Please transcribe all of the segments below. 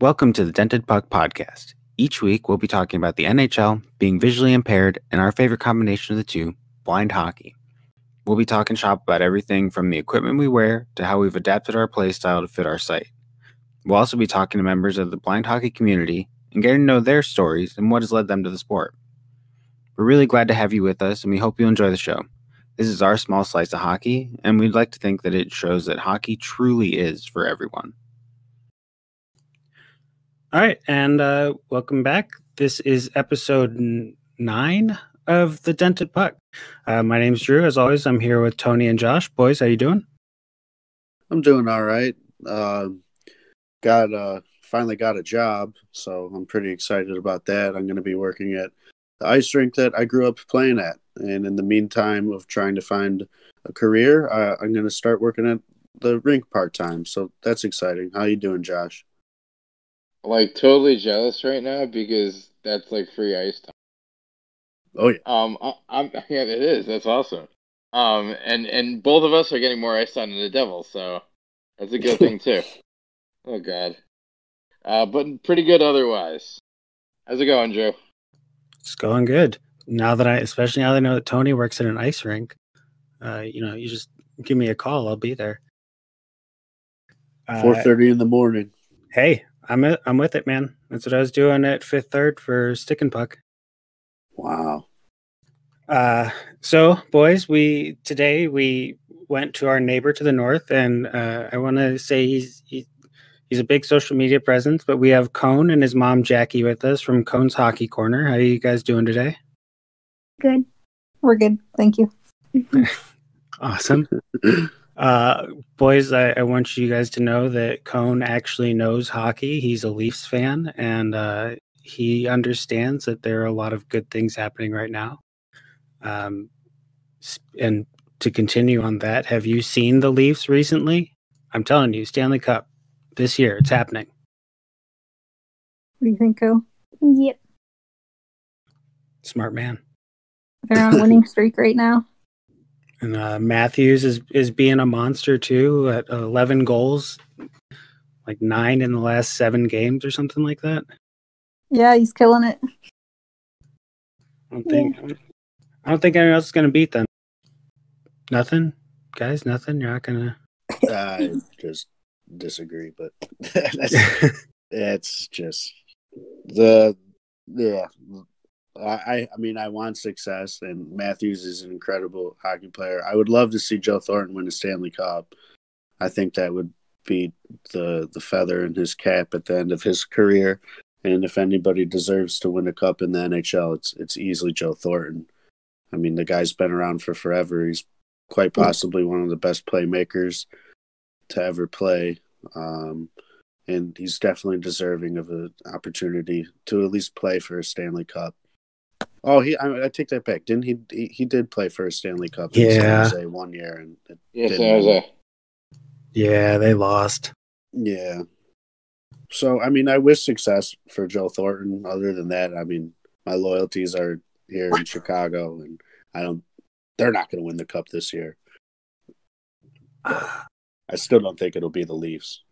Welcome to the Dented Puck Podcast. Each week, we'll be talking about the NHL, being visually impaired, and our favorite combination of the two, blind hockey. We'll be talking shop about everything from the equipment we wear to how we've adapted our play style to fit our site. We'll also be talking to members of the blind hockey community and getting to know their stories and what has led them to the sport. We're really glad to have you with us, and we hope you enjoy the show. This is our small slice of hockey, and we'd like to think that it shows that hockey truly is for everyone. All right, and uh, welcome back. This is episode nine of the Dented Puck. Uh, my name's Drew. As always, I'm here with Tony and Josh. Boys, how you doing? I'm doing all right. Uh, got uh, finally got a job, so I'm pretty excited about that. I'm going to be working at the ice rink that I grew up playing at, and in the meantime of trying to find a career, uh, I'm going to start working at the rink part time. So that's exciting. How you doing, Josh? Like totally jealous right now because that's like free ice time. Oh yeah. Um, I, I'm yeah, it is. That's awesome. Um, and and both of us are getting more ice time than the devil, so that's a good thing too. Oh God. Uh, but pretty good otherwise. How's it going, Joe? It's going good. Now that I, especially now that I know that Tony works at an ice rink, uh, you know, you just give me a call. I'll be there. Uh, Four thirty in the morning. hey, I'm it, I'm with it, man. That's what I was doing at fifth third for stick and puck. Wow. Uh, so boys, we today we went to our neighbor to the north, and uh, I want to say he's he, he's a big social media presence. But we have Koen and his mom Jackie with us from Koen's Hockey Corner. How are you guys doing today? Good. We're good. Thank you. Awesome. Uh, boys, I, I want you guys to know that Koen actually knows hockey. He's a Leafs fan, and uh, he understands that there are a lot of good things happening right now. Um, and to continue on that, have you seen the Leafs recently? I'm telling you, Stanley Cup this year, it's happening. What do you think, Co? Yep. Smart man. They're on a winning streak right now. And uh, Matthews is is being a monster too at 11 goals, like nine in the last seven games or something like that. Yeah, he's killing it. I don't think I don't think anyone else is gonna beat them. Nothing, guys. Nothing. You're not gonna. I just disagree, but that's, it's just the yeah. I I mean I want success, and Matthews is an incredible hockey player. I would love to see Joe Thornton win a Stanley Cup. I think that would be the the feather in his cap at the end of his career. And if anybody deserves to win a cup in the NHL, it's it's easily Joe Thornton. I mean, the guy's been around for forever. He's quite possibly one of the best playmakers to ever play. Um, and he's definitely deserving of an opportunity to at least play for a Stanley Cup. Oh, he I, I take that back. Didn't he, he? He did play for a Stanley Cup in San Yeah. Jose one year, and it Yes, didn't San Jose. Yeah, they lost. Yeah. So I mean, I wish success for Joe Thornton. Other than that, I mean, my loyalties are here in Chicago, and I don't. They're not going to win the cup this year. I still don't think it'll be the Leafs.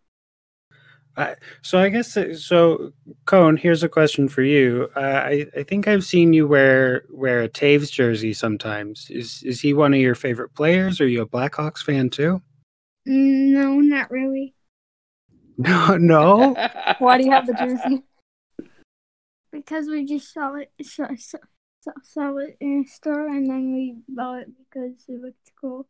So I guess uh, so. Koen, here's a question for you. Uh, I I think I've seen you wear wear a Toews jersey sometimes. Is is he one of your favorite players? Are you a Blackhawks fan too? Mm, No, not really. No, no. Why do you have the jersey? Because we just saw it, saw, saw, saw it in a store, and then we bought it because it looked cool.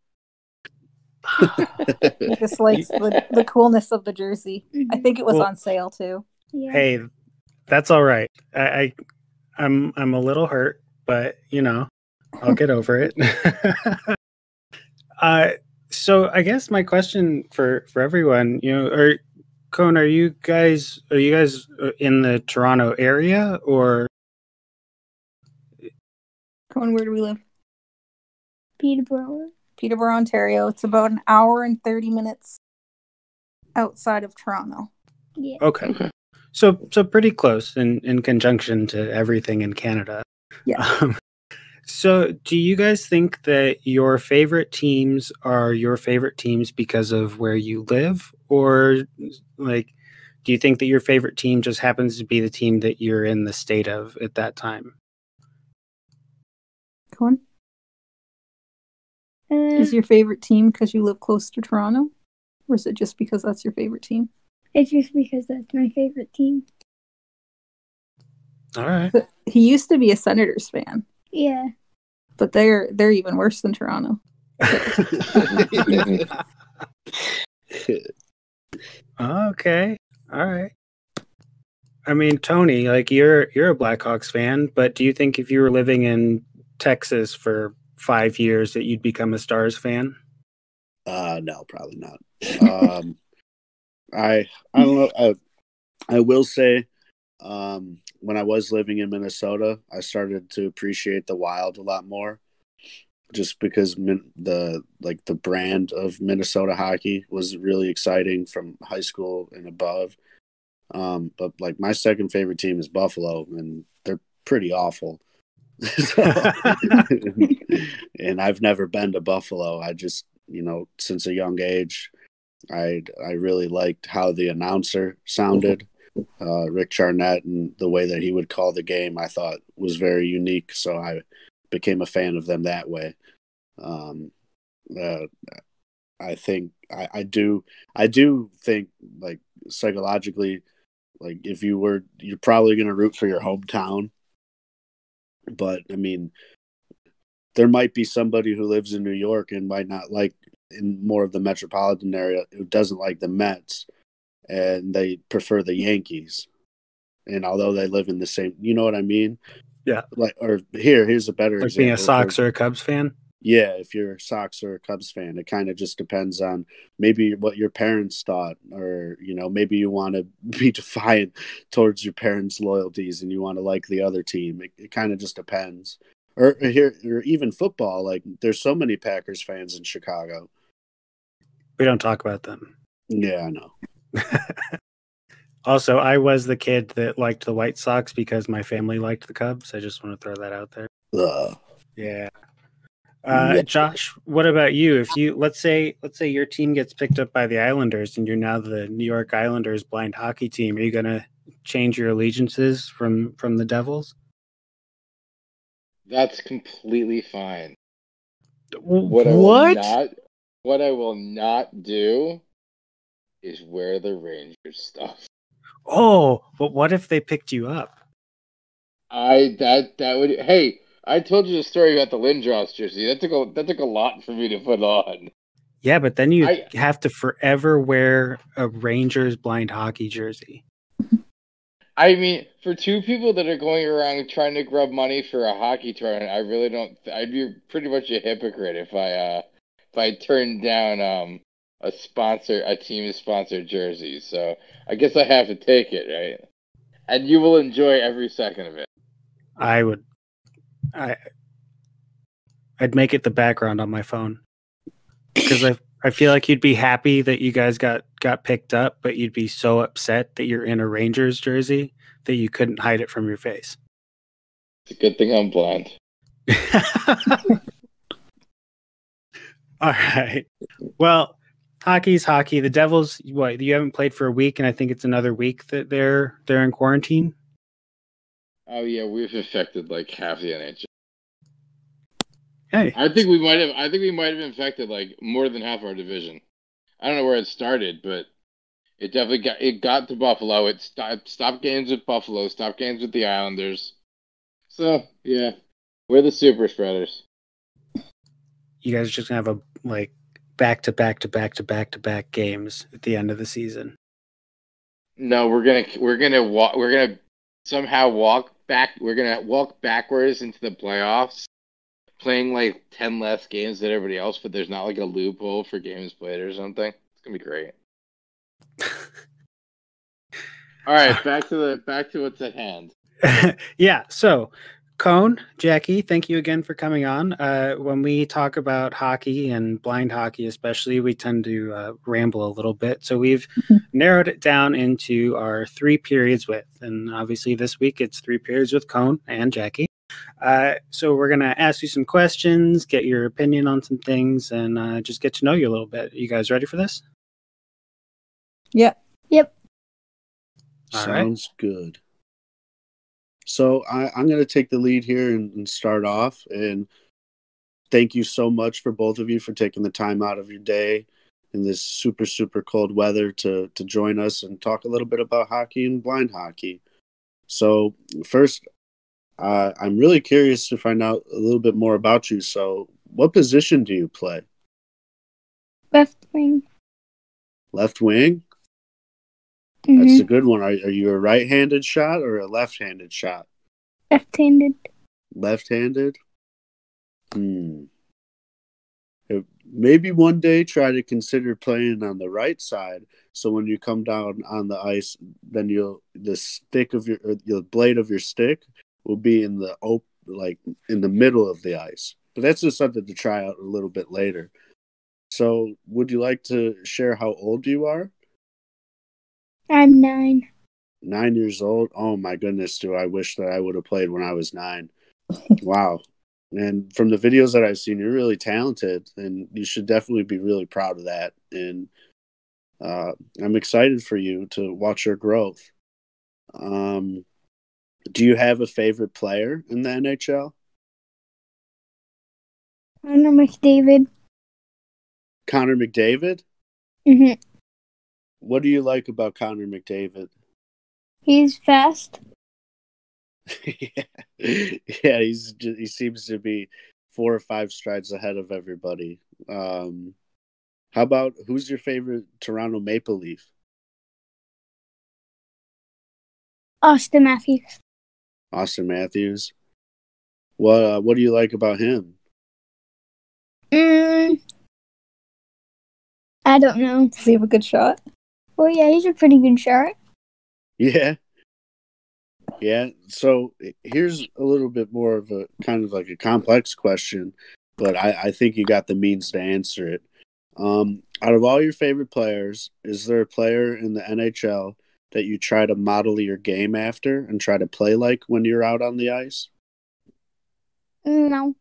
He just likes the, the coolness of the jersey. I think it was Well- on sale too. Yeah. hey, that's all right. I, I I'm I'm a little hurt, but you know, I'll get over it. uh so I guess my question for for everyone, you know, are Koen, are you guys are you guys uh, in the Toronto area or Koen, where do we live? Peterborough. Peterborough, Ontario. It's about an hour and 30 minutes outside of Toronto. Yeah. okay. Okay. So so pretty close in in conjunction to everything in Canada. Yeah. Um, so do you guys think that your favorite teams are your favorite teams because of where you live or like do you think that your favorite team just happens to be the team that you're in the state of at that time? Go on. Uh, Is your favorite team because you live close to Toronto? Or is it just because that's your favorite team? it's just because that's my favorite team. All right. But he used to be a Senators fan, Yeah. but they're they're even worse than Toronto. okay. All right. I mean, Tony, like you're you're a Blackhawks fan, but do you think if you were living in Texas for five years that you'd become a Stars fan? Uh, no, probably not. Um, I I don't know. I, I will say, um, when I was living in Minnesota, I started to appreciate the Wild a lot more, just because min- the like the brand of Minnesota hockey was really exciting from high school and above. Um, but like my second favorite team is Buffalo, and they're pretty awful. So- and I've never been to Buffalo. I just, you know, since a young age, I I really liked how the announcer sounded, uh, Rick Jeanneret, and the way that he would call the game. I thought was very unique. So I became a fan of them that way. Um, uh, I think I, I do I do think like psychologically, like if you were you're probably going to root for your hometown but I mean, there might be somebody who lives in New York and might not like in more of the metropolitan area who doesn't like the Mets and they prefer the Yankees. And although they live in the same, you know what I mean? Yeah. Like, or here, here's a better Like example. being a Sox or a Cubs fan? Yeah, if you're a Sox or a Cubs fan, it kind of just depends on maybe what your parents thought, or you know, maybe you want to be defiant towards your parents' loyalties and you want to like the other team. It, it kind of just depends. Or, or here, or even football. Like, there's so many Packers fans in Chicago. We don't talk about them. Yeah, I know. Also, I was the kid that liked the White Sox because my family liked the Cubs. I just want to throw that out there. Ugh. Yeah. Uh, Yeah. Josh, what about you? If you let's say let's say your team gets picked up by the Islanders and you're now the New York Islanders blind hockey team, are you gonna change your allegiances from from the Devils? That's completely fine. W- What I What? will not what I will not do is wear the Rangers stuff. Oh, but what if they picked you up? I that that would hey, I told you the story about the Lindros jersey. That took a that took a lot for me to put on. Yeah, but then you I- have to forever wear a Rangers blind hockey jersey. I mean, for two people that are going around trying to grub money for a hockey tournament, I really don't. I'd be pretty much a hypocrite if I uh if I turned down um a sponsor a team sponsored jersey. So I guess I have to take it, right? And you will enjoy every second of it. I would I I'd make it the background on my phone. Because I I feel like you'd be happy that you guys got got picked up, but you'd be so upset that you're in a Rangers jersey that you couldn't hide it from your face. It's a good thing I'm blind. All right. Well, hockey's hockey. The Devils, what you haven't played for a week, and I think it's another week that they're they're in quarantine. Oh yeah, we've infected like half the NHL. Hey, I think we might have. I think we might have infected like more than half our division. I don't know where it started, but it definitely got it got to Buffalo. It stopped stopped games with Buffalo, stopped games with the Islanders. So yeah, we're the super spreaders. you guys are just gonna have a like back to back to back to back to back games at the end of the season. No, we're gonna we're gonna walk. We're gonna somehow walk back. We're gonna walk backwards into the playoffs, playing like ten less games than everybody else. But there's not like a loophole for games played or something. It's gonna be great. All right, back to the back to what's at hand. yeah. So, Koen, Jackie, thank you again for coming on. Uh, when we talk about hockey and blind hockey, especially, we tend to uh, ramble a little bit. So, we've narrowed it down into our three periods with, and obviously, this week it's three periods with Koen and Jackie. Uh, so, we're going to ask you some questions, get your opinion on some things, and uh, just get to know you a little bit. Are You guys ready for this? Yeah. Yep. All right. Sounds good. So I, I'm going to take the lead here and, and start off. And thank you so much for both of you for taking the time out of your day in this super super cold weather to to join us and talk a little bit about hockey and blind hockey. So first, uh, I'm really curious to find out a little bit more about you. So, what position do you play? Left wing. Left wing. Hmm That's a good one. Are, are you a right-handed shot or a left-handed shot? Left-handed. Left-handed. Hmm. Uh, Maybe one day try to consider playing on the right side. So when you come down on the ice, then you'll the stick of your or the blade of your stick will be in the op like in the middle of the ice. But that's just something to try out a little bit later. So would you like to share how old you are? I'm nine. Nine years old. Oh my goodness, do I wish that I would have played when I was nine. wow. And from the videos that I've seen, you're really talented and you should definitely be really proud of that. And uh, I'm excited for you to watch your growth. Um, do you have a favorite player in the NHL? Connor McDavid. Connor McDavid? hmm What do you like about Connor McDavid? He's fast. yeah, yeah, he's ju- he seems to be four or five strides ahead of everybody. Um, how about who's your favorite Toronto Maple Leaf? Austin Matthews. Austin Matthews. What uh, what do you like about him? Mm, I don't know. Does he have a good shot? Well, yeah, he's a pretty good shot. Yeah. Yeah. So here's a little bit more of a kind of like a complex question, but I, I think you got the means to answer it. Um, out of all your favorite players, is there a player in the NHL that you try to model your game after and try to play like when you're out on the ice? No.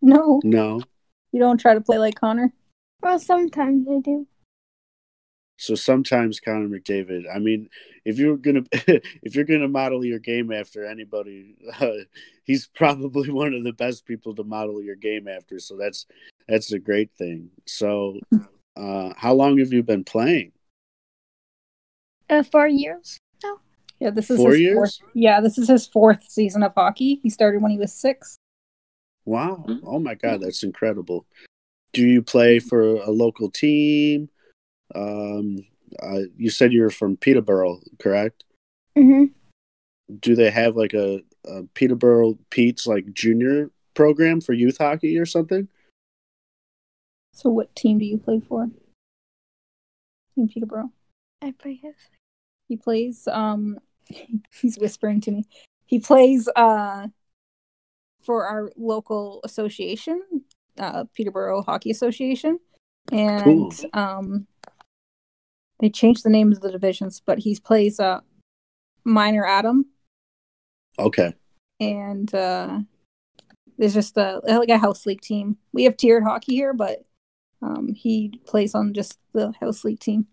No, No. you don't try to play like Connor. Well, sometimes I do. So sometimes Connor McDavid. I mean, if you're gonna if you're gonna model your game after anybody, uh, he's probably one of the best people to model your game after. So that's that's a great thing. So, uh, how long have you been playing? Uh, four years. Yeah, this is Four his years? Fourth, yeah, this is his fourth season of hockey. He started when he was six. Wow! Oh my God, that's incredible. Do you play for a local team? Um, uh, you said you're from Peterborough, correct? Mm-hmm. do they have like a, a Peterborough Petes like junior program for youth hockey or something? So, what team do you play for? In Peterborough, I play his. he plays. Um, he's whispering to me. He plays uh for our local association, uh, Peterborough Hockey Association, and Cool. um, they changed the names of the divisions, but he plays uh minor Atom Okay. and uh there's just a like a house league team. We have tiered hockey here, but um he plays on just the house league team.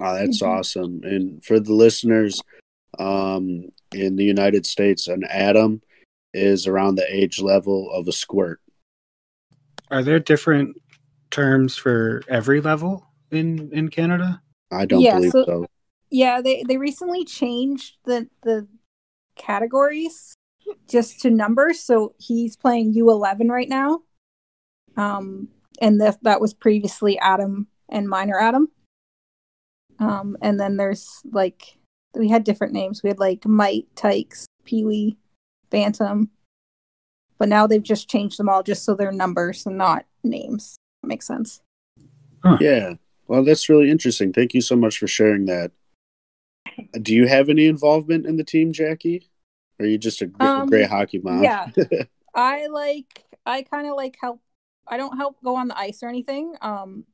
Oh, that's Mhm. awesome. And for the listeners um, in the United States, an atom is around the age level of a squirt. Are there different terms for every level in in Canada? I don't Yeah, believe so- so. Yeah, they they recently changed the the categories just to numbers. So he's playing U11 right now. Um and that that was previously Atom and minor Atom. Um and then there's like we had different names. We had like Mite, Tykes, Pee Wee, Bantam. But now they've just changed them all just so they're numbers and not names. That makes sense. Yeah. Well, that's really interesting. Thank you so much for sharing that. Do you have any involvement in the team, Jackie? Or are you just a, gr- a Um, great hockey mom? yeah. I like I kind of like help I don't help go on the ice or anything. Um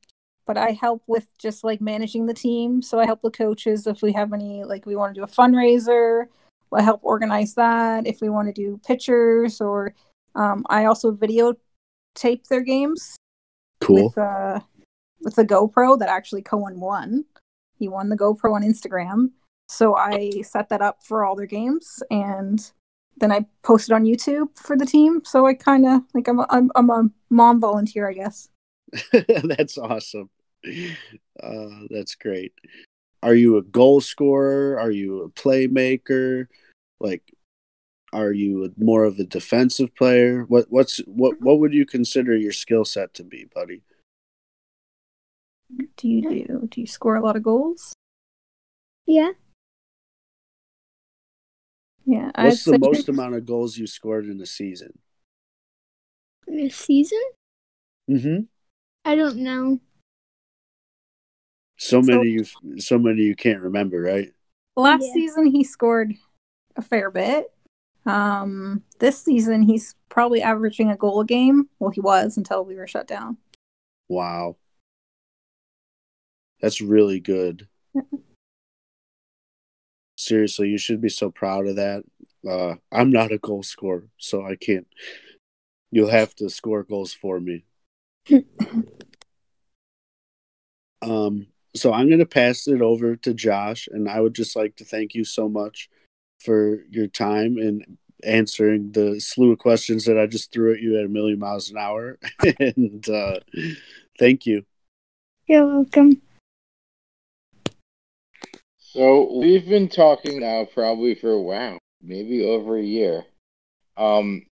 but I help with just like managing the team. So I help the coaches if we have any like we want to do a fundraiser. I help organize that if we want to do pictures or um I also videotape their games cool. with uh with the GoPro that actually Koen won. He won the GoPro on Instagram So I set that up for all their games, and then I posted on YouTube for the team. So I kind of like I'm a, I'm, I'm a mom volunteer, I guess. that's awesome. Uh, that's great. Are you a goal scorer? Are you a playmaker? Like, are you more of a defensive player? What what's what what would you consider your skill set to be, buddy? Do you do? Do you score a lot of goals? Yeah. Yeah. What's I'd the say- most amount of goals you scored in a season? In a season? Mm-hmm. I don't know. So So- many you so many you can't remember, right? Last Yeah. season he scored a fair bit. Um, this season he's probably averaging a goal a game. Well, he was until we were shut down. Wow. That's really good. Seriously, you should be so proud of that. Uh, I'm not a goal scorer, so I can't. You'll have to score goals for me. um, so I'm going to pass it over to Josh, and I would just like to thank you so much for your time and answering the slew of questions that I just threw at you at a million miles an hour. and uh, thank you. You're welcome. So we've been talking now probably for wow, maybe over a year. Um,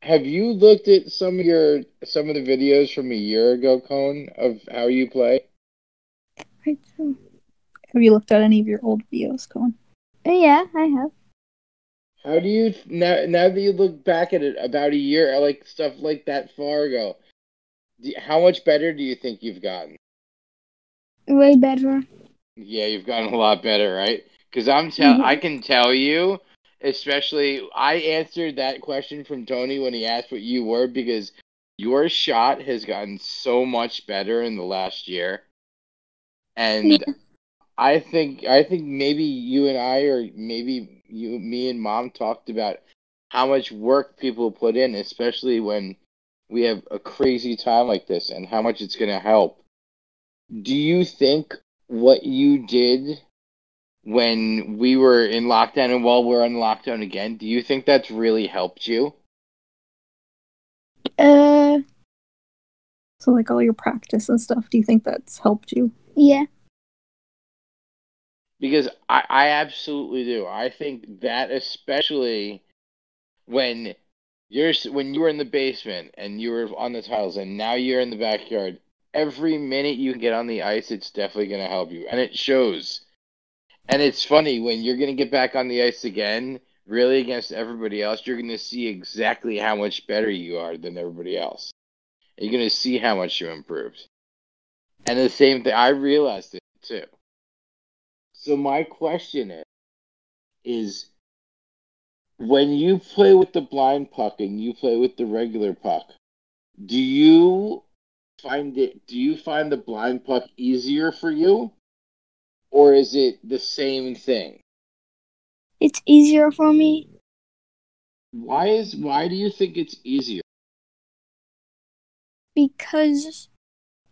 have you looked at some of your some of the videos from a year ago, Koen, of how you play? Right, so- Have you looked at any of your old videos, Koen? Uh, Yeah, I have. How do you now now that you look back at it about a year, like stuff like that far ago? Do, how much better do you think you've gotten? Way better. Yeah, you've gotten a lot better, right? Because I'm tell Mhm. I can tell you, especially I answered that question from Tony when he asked what you were because your shot has gotten so much better in the last year, and Yeah. I think I think maybe you and I or maybe you, me and Mom talked about how much work people put in, especially when we have a crazy time like this, and how much it's going to help. Do you think what you did when we were in lockdown and while we're on lockdown again, do you think that's really helped you? Uh, So like all your practice and stuff, do you think that's helped you? yeah. Because I, I absolutely do. I think that especially when you're when you were in the basement and you were on the tiles and now you're in the backyard, every minute you get on the ice, it's definitely going to help you, and it shows. And it's funny when you're going to get back on the ice again, really against everybody else, you're going to see exactly how much better you are than everybody else. You're going to see how much you improved. And the same thing, I realized it too. So my question is, is when you play with the blind puck and you play with the regular puck, do you find it do you find the blind puck easier for you? Or is it the same thing? It's easier for me Why is why do you think it's easier? because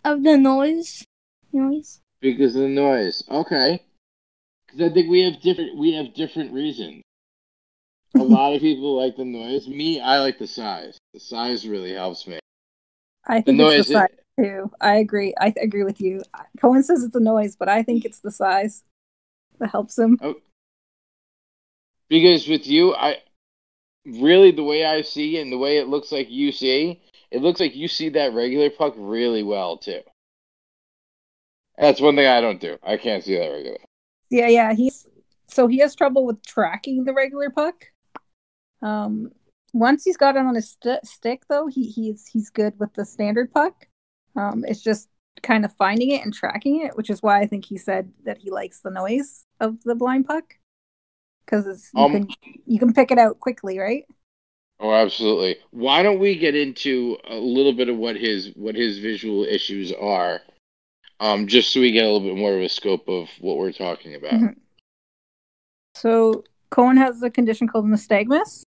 of the noise. Noise. Because of the noise. Okay. Because I think we have different we have different reasons. A lot of people like the noise. Me, I like the size. The size really helps me. I The think noise. it's the size too. I agree. I th- agree with you. Koen says it's the noise, but I think it's the size that helps him. Because with you, I really the way I see it and the way it looks like you see, it looks like you see that regular puck really well too. That's one thing I don't do. I can't see that regular. Yeah, yeah. He's so he has trouble with tracking the regular puck. Um, once he's got it on his st- stick, though, he he's he's good with the standard puck. Um, it's just kind of finding it and tracking it, which is why I think he said that he likes the noise of the blind puck because you Um, can you can pick it out quickly, right? Oh, absolutely. Why don't we get into a little bit of what his what his visual issues are, um, just so we get a little bit more of a scope of what we're talking about. Mhm. So Koen has a condition called nystagmus.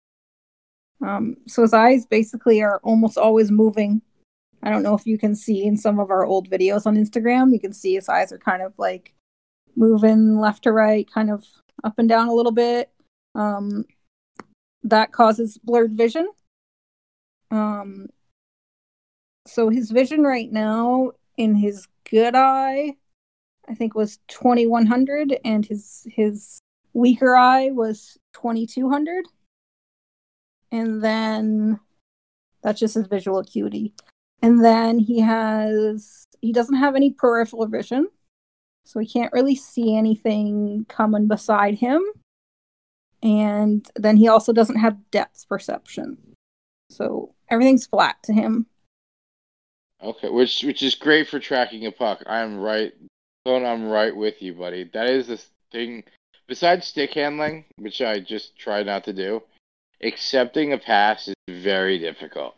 Um, so his eyes basically are almost always moving. I don't know if you can see in some of our old videos on Instagram. You can see his eyes are kind of like moving left to right, kind of up and down a little bit. Um, that causes blurred vision. Um, so his vision right now in his good eye, I think was 2100, and his his weaker eye was 2200. And then that's just his visual acuity. And then he has he doesn't have any peripheral vision. So he can't really see anything coming beside him. And then he also doesn't have depth perception. So everything's flat to him. Okay, which which is great for tracking a puck. I'm right. I'm right with you, buddy. That is the thing. Besides stick handling, which I just try not to do, accepting a pass is very difficult.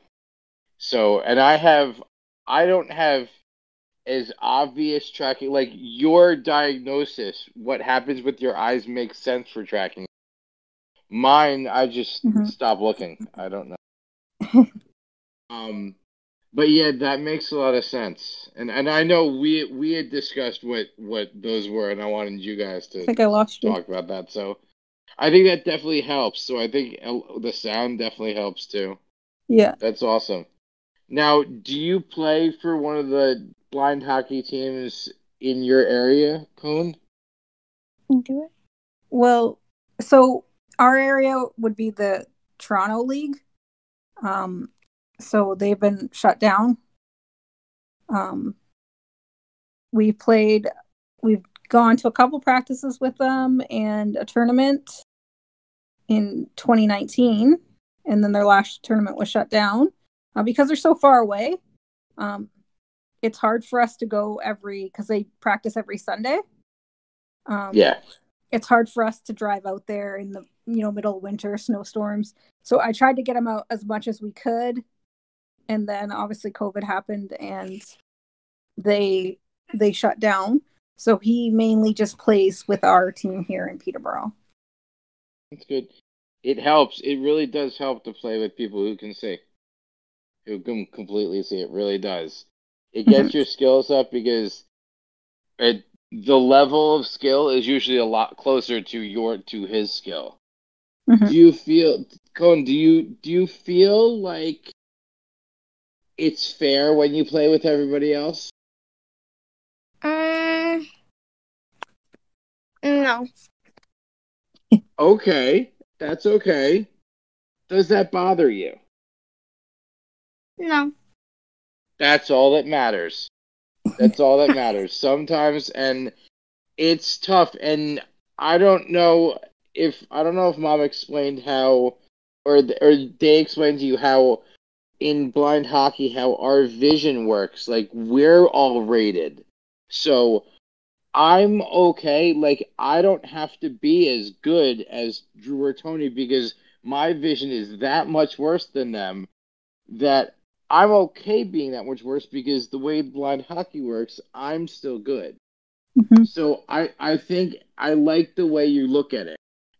So, and I have, I don't have as obvious tracking. Like your diagnosis, what happens with your eyes makes sense for tracking. Mine, I just Mhm. stop looking. I don't know. um, but yeah, that makes a lot of sense. And and I know we we had discussed what what those were, and I wanted you guys to I think I lost you. talk about that. So I think that definitely helps. So I think the sound definitely helps too. Yeah. That's awesome. Now, do you play for one of the blind hockey teams in your area, Koen? Do it. Well, so our area would be the Toronto League. Um, so they've been shut down. Um, we played, we've gone to a couple practices with them and a tournament in 2019, and then their last tournament was shut down uh, because they're so far away. Um, it's hard for us to go every because they practice every Sunday. Um, Yeah. it's hard for us to drive out there in the you know middle of winter snowstorms so i tried to get them out as much as we could and then obviously covid happened and they they shut down so he mainly just plays with our team here in peterborough That's good. It helps. It really does help to play with people who can see, who can completely see. It really does. It gets your skills up because it, the level of skill is usually a lot closer to your to his skill. Mhm. Do you feel, Koen? Do you do you feel like it's fair when you play with everybody else? Uh, no. Okay, that's okay. Does that bother you? No. That's all that matters. That's all that matters. Sometimes, and it's tough. And I don't know if I don't know if Mom explained how, or or they explained to you how in blind hockey how our vision works. Like we're all rated, so I'm okay. Like I don't have to be as good as Drew or Tony because my vision is that much worse than them. That I'm okay being that much worse because the way blind hockey works, I'm still good. Mhm. So I, I think I like the way you look at it.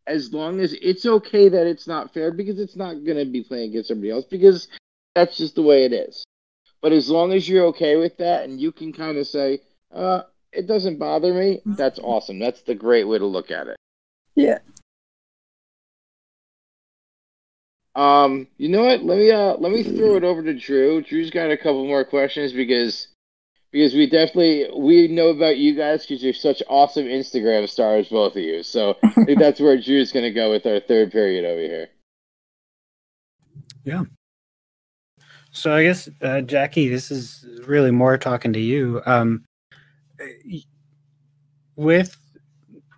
As long as it's okay that it's not fair because it's not going to be playing against somebody else because that's just the way it is. But as long as you're okay with that and you can kind of say, uh, it doesn't bother me, that's awesome. That's the great way to look at it. yeah Um, you know what? Let me uh let me throw it over to Drew. Drew's got a couple more questions because because we definitely we know about you guys because you're such awesome Instagram stars, both of you. So I think that's where Drew's gonna go with our third period over here. Yeah. So I guess uh, Jackie, this is really more talking to you. Um, with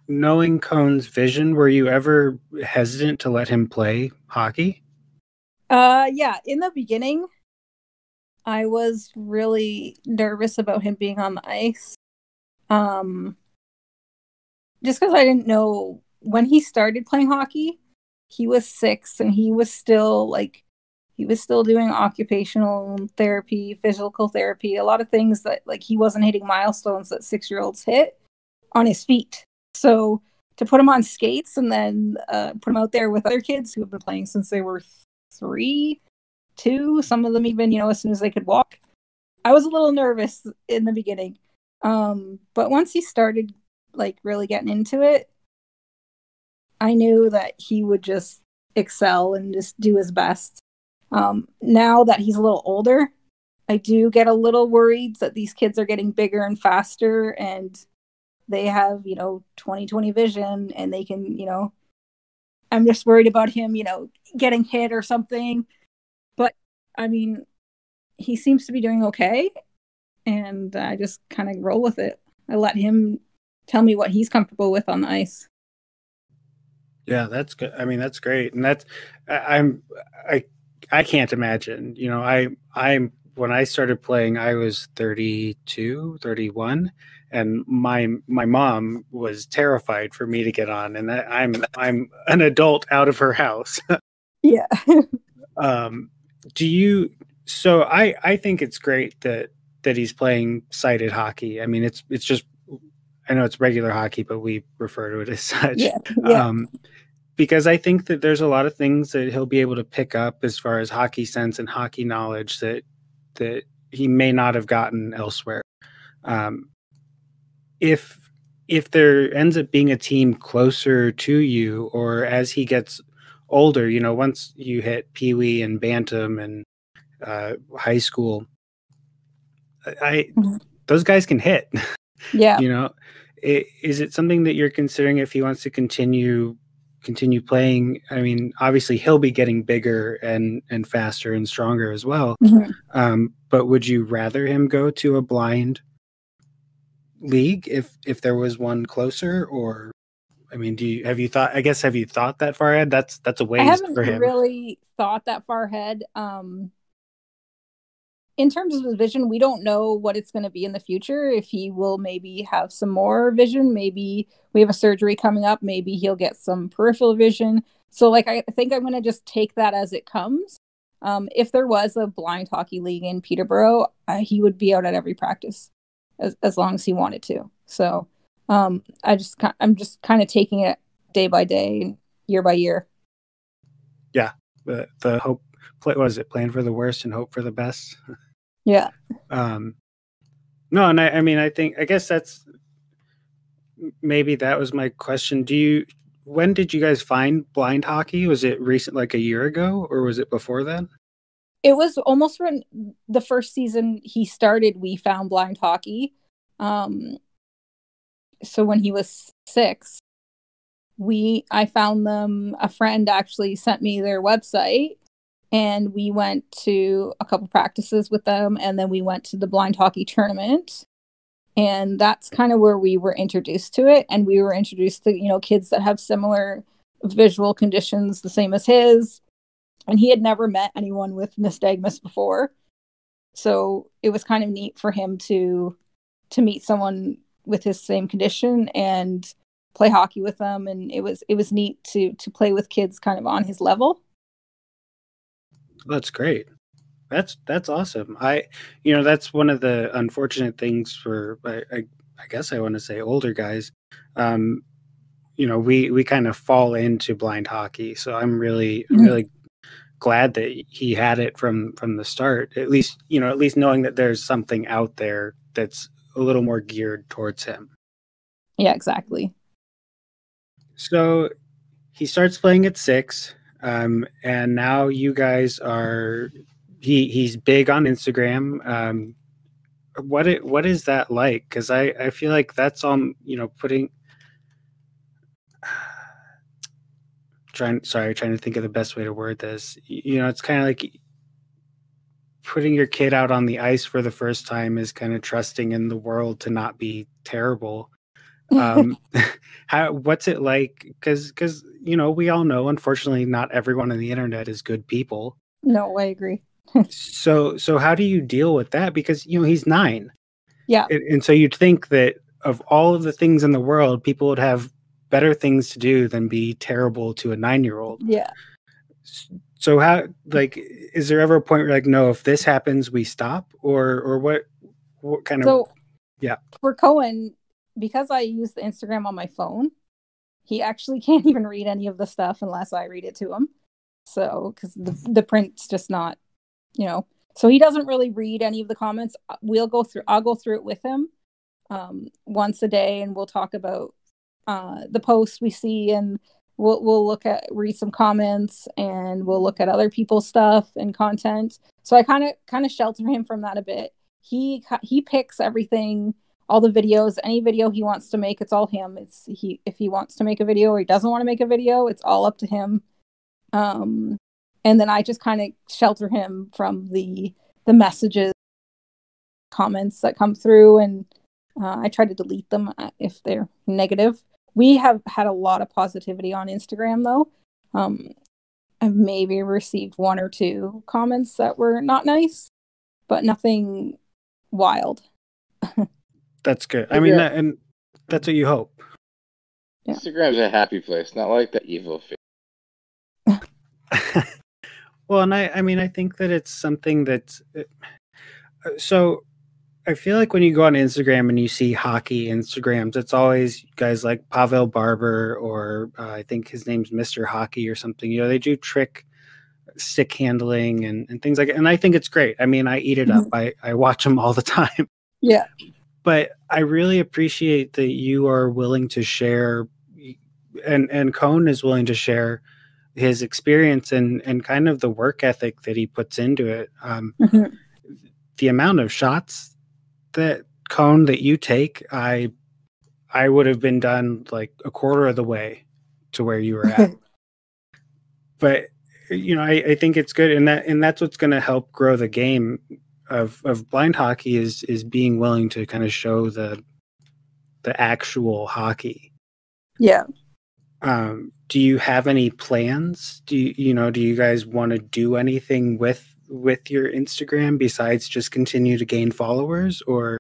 knowing Koen's vision, were you ever hesitant to let him play hockey? Uh, yeah. In the beginning, I was really nervous about him being on the ice. Um, just because I didn't know when he started playing hockey, he was six and he was still like, he was still doing occupational therapy, physical therapy, a lot of things that like he wasn't hitting milestones that six year olds hit on his feet. So to put him on skates and then uh, put him out there with other kids who have been playing since they were three, two, some of them even, you know, as soon as they could walk. I was a little nervous in the beginning. Um, but once he started like really getting into it, I knew that he would just excel and just do his best. Um, now that he's a little older, I do get a little worried that these kids are getting bigger and faster and they have, you know, 2020 vision and they can, you know, I'm just worried about him, you know, getting hit or something. But I mean, he seems to be doing okay. And I just kind of roll with it. I let him tell me what he's comfortable with on the ice. Yeah, that's good. I mean, that's great. And that's, I, I'm, I, I can't imagine, you know, I, I'm, when I started playing, I was 32, 31 and my my mom was terrified for me to get on and that i'm i'm an adult out of her house. Yeah. Um do you so i i think it's great that that he's playing sighted hockey. I mean it's it's just i know it's regular hockey but we refer to it as such. Yeah, yeah. um because i think that there's a lot of things that he'll be able to pick up as far as hockey sense and hockey knowledge that that he may not have gotten elsewhere. Um if if there ends up being a team closer to you or as he gets older you know once you hit pee wee and bantam and uh, high school i mm-hmm. those guys can hit yeah you know it, is it something that you're considering if he wants to continue continue playing i mean obviously he'll be getting bigger and and faster and stronger as well mm-hmm. um, but would you rather him go to a blind league if if there was one closer or I mean, do you have you thought? I guess have you thought that far ahead? That's that's a ways I haven't for him. really thought that far ahead. Um, in terms of the vision, we don't know what it's going to be in the future. If he will maybe have some more vision, maybe we have a surgery coming up. Maybe he'll get some peripheral vision. So, like, I think I'm going to just take that as it comes. Um, if there was a blind hockey league in Peterborough, uh, he would be out at every practice as, as long as he wanted to. So um, I just I'm just kind of taking it day by day, year by year. Yeah, the the hope what was it? Plan for the worst and hope for the best. Yeah. Um, no, and I, I mean I think I guess that's maybe that was my question. Do you when did you guys find blind hockey? Was it recent, like a year ago, or was it before then? It was almost when the first season he started we found blind hockey. Um so when he was six we i found them a friend actually sent me their website and we went to a couple practices with them and then we went to the blind hockey tournament. And that's kind of where we were introduced to it. And we were introduced to you know kids that have similar visual conditions the same as his and he had never met anyone with nystagmus before. So it was kind of neat for him to to meet someone with his same condition and play hockey with them. And it was it was neat to to play with kids kind of on his level. That's great. That's that's awesome. I you know that's one of the unfortunate things for i i, I guess i want to say older guys. Um you know we we kind of fall into blind hockey. So i'm really mm-hmm. really glad that he had it from from the start at least you know at least knowing that there's something out there that's a little more geared towards him. Yeah exactly. So he starts playing at six um, and now you guys are he he's big on instagram. Um, what it what is that like? Because i i feel like that's on you know putting trying sorry trying to think of the best way to word this. You know it's kind of like putting your kid out on the ice for the first time is kind of trusting in the world to not be terrible. Um how what's it like? Because because you know we all know unfortunately not everyone on the internet is good people. No i agree. So so how do you deal with that? Because you know he's nine. Yeah. And, and so you'd think that of all of the things in the world people would have better things to do than be terrible to a nine year old. Yeah. So how like is there ever a point where like no if this happens we stop? Or or what what kind so, of yeah. for Koen because I use the Instagram on my phone he actually can't even read any of the stuff unless I read it to him. So because the the print's just not you know. So he doesn't really read any of the comments. We'll go through I'll go through it with him um, once a day and we'll talk about uh, the posts we see and we'll we'll look at read some comments and we'll look at other people's stuff and content. So I kind of kind of shelter him from that a bit. He he picks everything, all the videos, any video he wants to make, it's all him. It's he if he wants to make a video or he doesn't want to make a video, it's all up to him. Um and then I just kind of shelter him from the the messages comments that come through and uh, I try to delete them uh, if they're negative we have had a lot of positivity on Instagram though. Um, I've maybe received one or two comments that were not nice, but nothing wild. that's good. I mean, that, and that's what you hope. Yeah. Instagram's a happy place, not like the evil face. well, and I, I mean, I think that it's something that's uh, so I feel like when you go on Instagram and you see hockey Instagrams, it's always guys like Pavel Barber or uh, I think his name's Mr. Hockey or something. You know, they do trick stick handling and, and things like that. And I think it's great. I mean, I eat it mm-hmm. up. I, I watch them all the time. Yeah. But I really appreciate that you are willing to share and, and Koen is willing to share his experience and, and kind of the work ethic that he puts into it. Um, mm-hmm. The amount of shots that Koen that you take, I I would have been done like a quarter of the way to where you were at. but you know, I, I think it's good, and that and that's what's going to help grow the game of of blind hockey is is being willing to kind of show the the actual hockey. Yeah. Um, do you have any plans? Do you you know? Do you guys want to do anything with with your Instagram besides just continue to gain followers or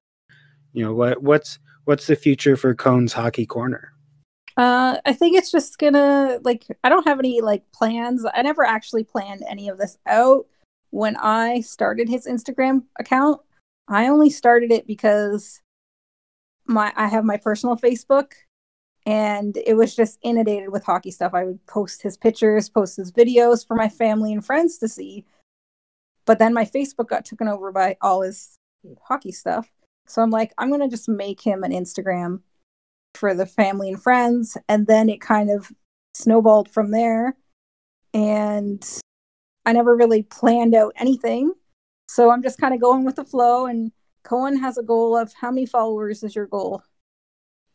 you know what what's what's the future for Koen's Hockey Corner? Uh, I think it's just gonna like I don't have any like plans. I never actually planned any of this out when I started his Instagram account. I only started it because my I have my personal Facebook and it was just inundated with hockey stuff. I would post his pictures, post his videos for my family and friends to see. But then my Facebook got taken over by all his hockey stuff. So I'm like, I'm going to just make him an Instagram for the family and friends. And then it kind of snowballed from there. And I never really planned out anything. So I'm just kind of going with the flow. And Koen has a goal of how many followers is your goal?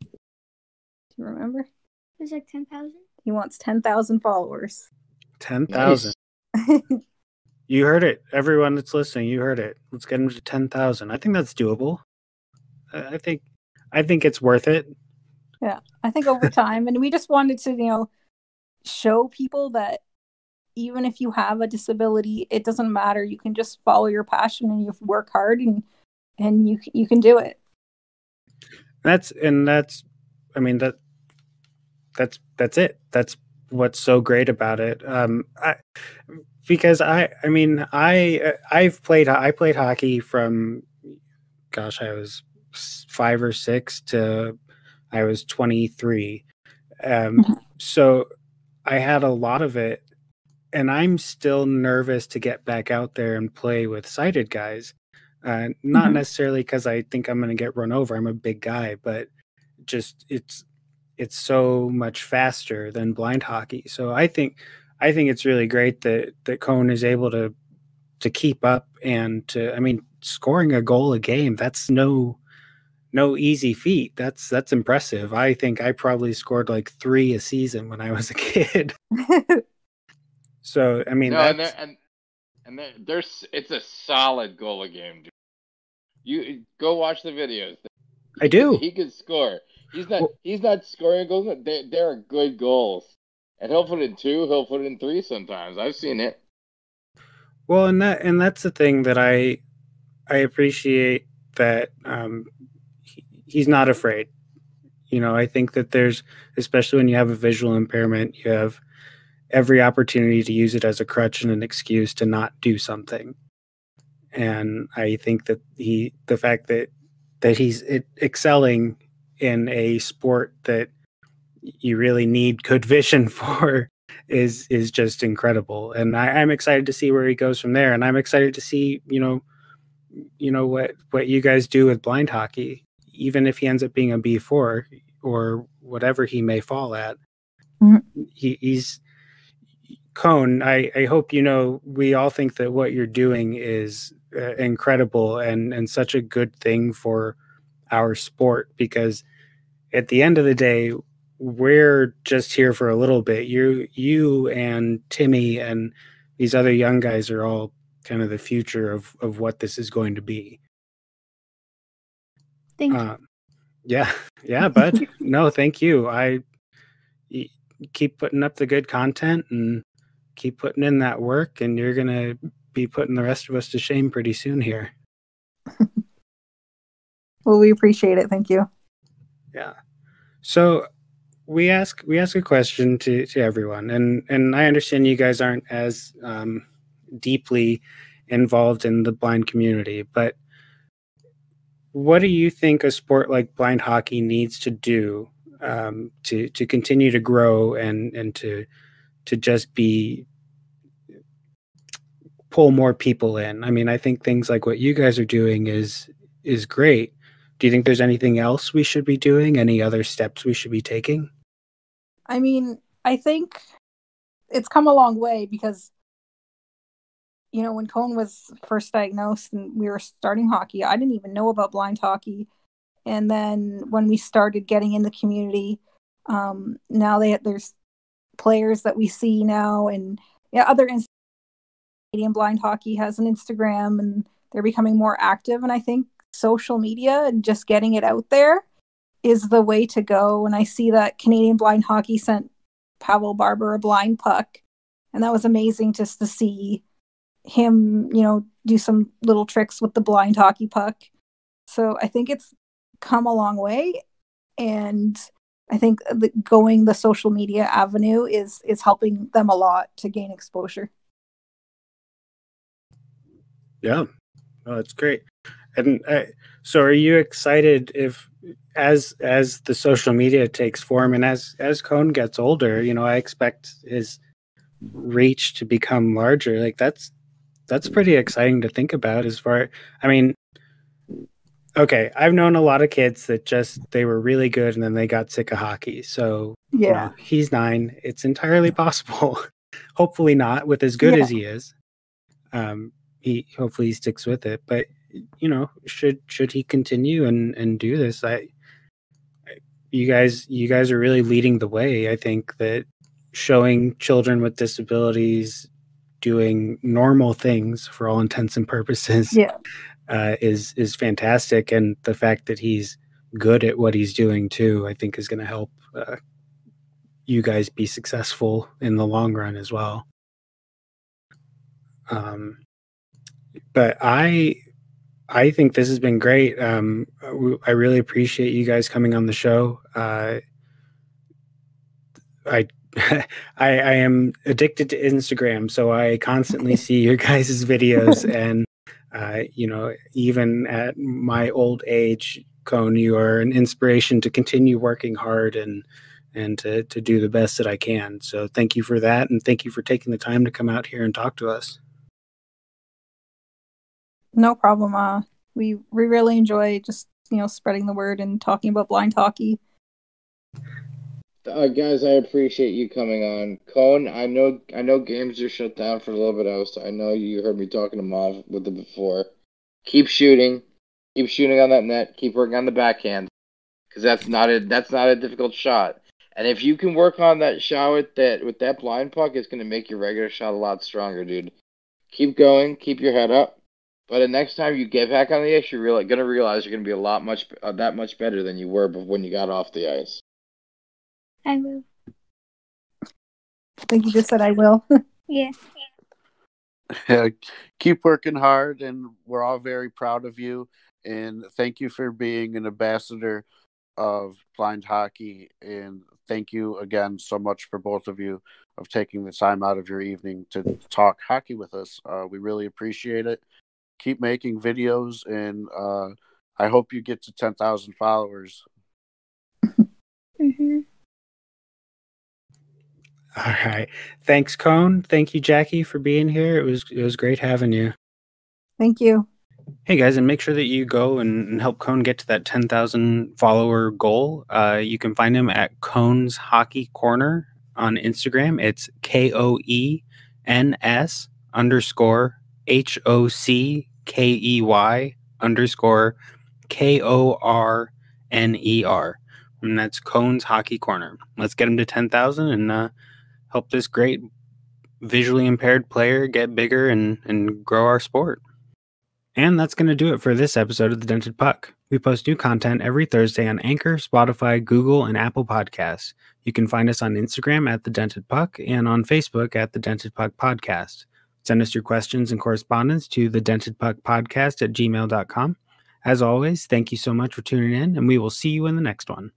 Do you remember? It's like 10,000. He wants 10,000 followers. 10,000. You heard it. Everyone that's listening, you heard it. Let's get him to 10,000. I think that's doable. I think I think it's worth it. Yeah. I think over time and we just wanted to, you know, show people that even if you have a disability, it doesn't matter. You can just follow your passion and you work hard and and you you can do it. That's and that's I mean that that's that's it. That's what's so great about it. Um I because I I mean I I've played I played hockey from gosh I was five or six to I was 23 um, mm-hmm. so I had a lot of it and I'm still nervous to get back out there and play with sighted guys uh, not mm-hmm. necessarily because I think I'm going to get run over I'm a big guy but just it's it's so much faster than blind hockey so I think I think it's really great that that Koen is able to to keep up and to I mean scoring a goal a game that's no no easy feat. That's that's impressive. I think I probably scored like 3 a season when I was a kid. so, I mean no, and and and there's it's a solid goal a game. Dude. You go watch the videos. I do. He can score. He's not. Well, he's not scoring goals. They, they are good goals. And he'll put in two, he'll put in three sometimes. I've seen it. Well, and that and that's the thing that I I appreciate that um, he, he's not afraid. You know, I think that there's especially when you have a visual impairment, you have every opportunity to use it as a crutch and an excuse to not do something. And I think that he the fact that that he's excelling in a sport that you really need good vision for is is just incredible and I, i'm excited to see where he goes from there and i'm excited to see you know you know what what you guys do with blind hockey even if he ends up being a b4 or whatever he may fall at Mhm. he, he's Koen. I, I hope you know we all think that what you're doing is uh, incredible and and such a good thing for our sport because at the end of the day we're just here for a little bit you you and timmy and these other young guys are all kind of the future of of what this is going to be Thank you. um, yeah yeah bud no thank you i y- keep putting up the good content and keep putting in that work and you're gonna be putting the rest of us to shame pretty soon here Well, we appreciate it. Thank you. Yeah. So we ask we ask a question to to everyone, and and I understand you guys aren't as um, deeply involved in the blind community, but what do you think a sport like blind hockey needs to do um, to to continue to grow and and to to just be pull more people in? I mean, I think things like what you guys are doing is is great. Do you think there's anything else we should be doing? Any other steps we should be taking? I mean, I think it's come a long way because, you know, when Koen was first diagnosed and we were starting hockey, I didn't even know about blind hockey. And then when we started getting in the community, um, now they there's players that we see now, and yeah, other Canadian blind hockey has an Instagram, and they're becoming more active. And I think social media and just getting it out there is the way to go. And I see that Canadian Blind Hockey sent Pavel Barber a blind puck, and that was amazing just to see him, you know, do some little tricks with the blind hockey puck. So I think it's come a long way, and I think the, going the social media avenue is is helping them a lot to gain exposure. Yeah, oh, that's great. And uh, so, are you excited if, as as the social media takes form, and as as Koen gets older, you know, I expect his reach to become larger. Like that's that's pretty exciting to think about. As far, I mean, okay, I've known a lot of kids that just they were really good and then they got sick of hockey. So you Yeah, know, he's nine. It's entirely possible. hopefully not with as good Yeah. as he is. Um, he hopefully he sticks with it. But you know, should should he continue and and do this? I, I- you guys, you guys are really leading the way. I think that showing children with disabilities doing normal things for all intents and purposes yeah, uh, is is fantastic, and the fact that he's good at what he's doing too, I think, is going to help uh, you guys be successful in the long run as well. Um, but I I think this has been great. Um, I really appreciate you guys coming on the show. Uh, I, I I am addicted to Instagram, so I constantly see your guys' videos, and uh, you know, even at my old age, Koen, you are an inspiration to continue working hard and and to to do the best that I can. So thank you for that, and thank you for taking the time to come out here and talk to us. No problem. Uh, we we really enjoy just you know spreading the word and talking about blind hockey. Uh, guys, I appreciate you coming on. Koen, I know I know games are shut down for a little bit. I was I know you heard me talking to Mav with it before. Keep shooting, keep shooting on that net. Keep working on the backhand, because that's not a that's not a difficult shot. And if you can work on that shot with that with that blind puck, it's gonna make your regular shot a lot stronger, dude. Keep going, keep your head up. But the next time you get back on the ice, you're really gonna realize you're gonna be a lot much uh, that much better than you were bef- when you got off the ice. I will. I think you just said I will. Yeah. Yeah, keep working hard, and we're all very proud of you. And thank you for being an ambassador of blind hockey. And thank you again so much for both of you of taking the time out of your evening to talk hockey with us. Uh, we really appreciate it. Keep making videos, and uh, I hope you get to 10,000 followers. hmm All right, thanks, Koen. Thank you, Jackie, for being here. It was it was great having you. Thank you. Hey guys, and make sure that you go and, and help Koen get to that 10,000 follower goal. Uh, you can find him at Koen's Hockey Corner On Instagram, it's K O E N S underscore H O C K E Y underscore K O R N E R. And that's Koen's Hockey Corner. Let's get him to 10,000 and uh, help this great visually impaired player get bigger and, and grow our sport. And that's going to do it for this episode of The Dented Puck. We post new content every Thursday on Anchor, Spotify, Google, and Apple Podcasts. You can find us on Instagram at The Dented Puck and on Facebook at The Dented Puck Podcast. Send us your questions and correspondence to The Dented Puck Podcast at gmail.com. As always, thank you so much for tuning in, and we will see you in the next one.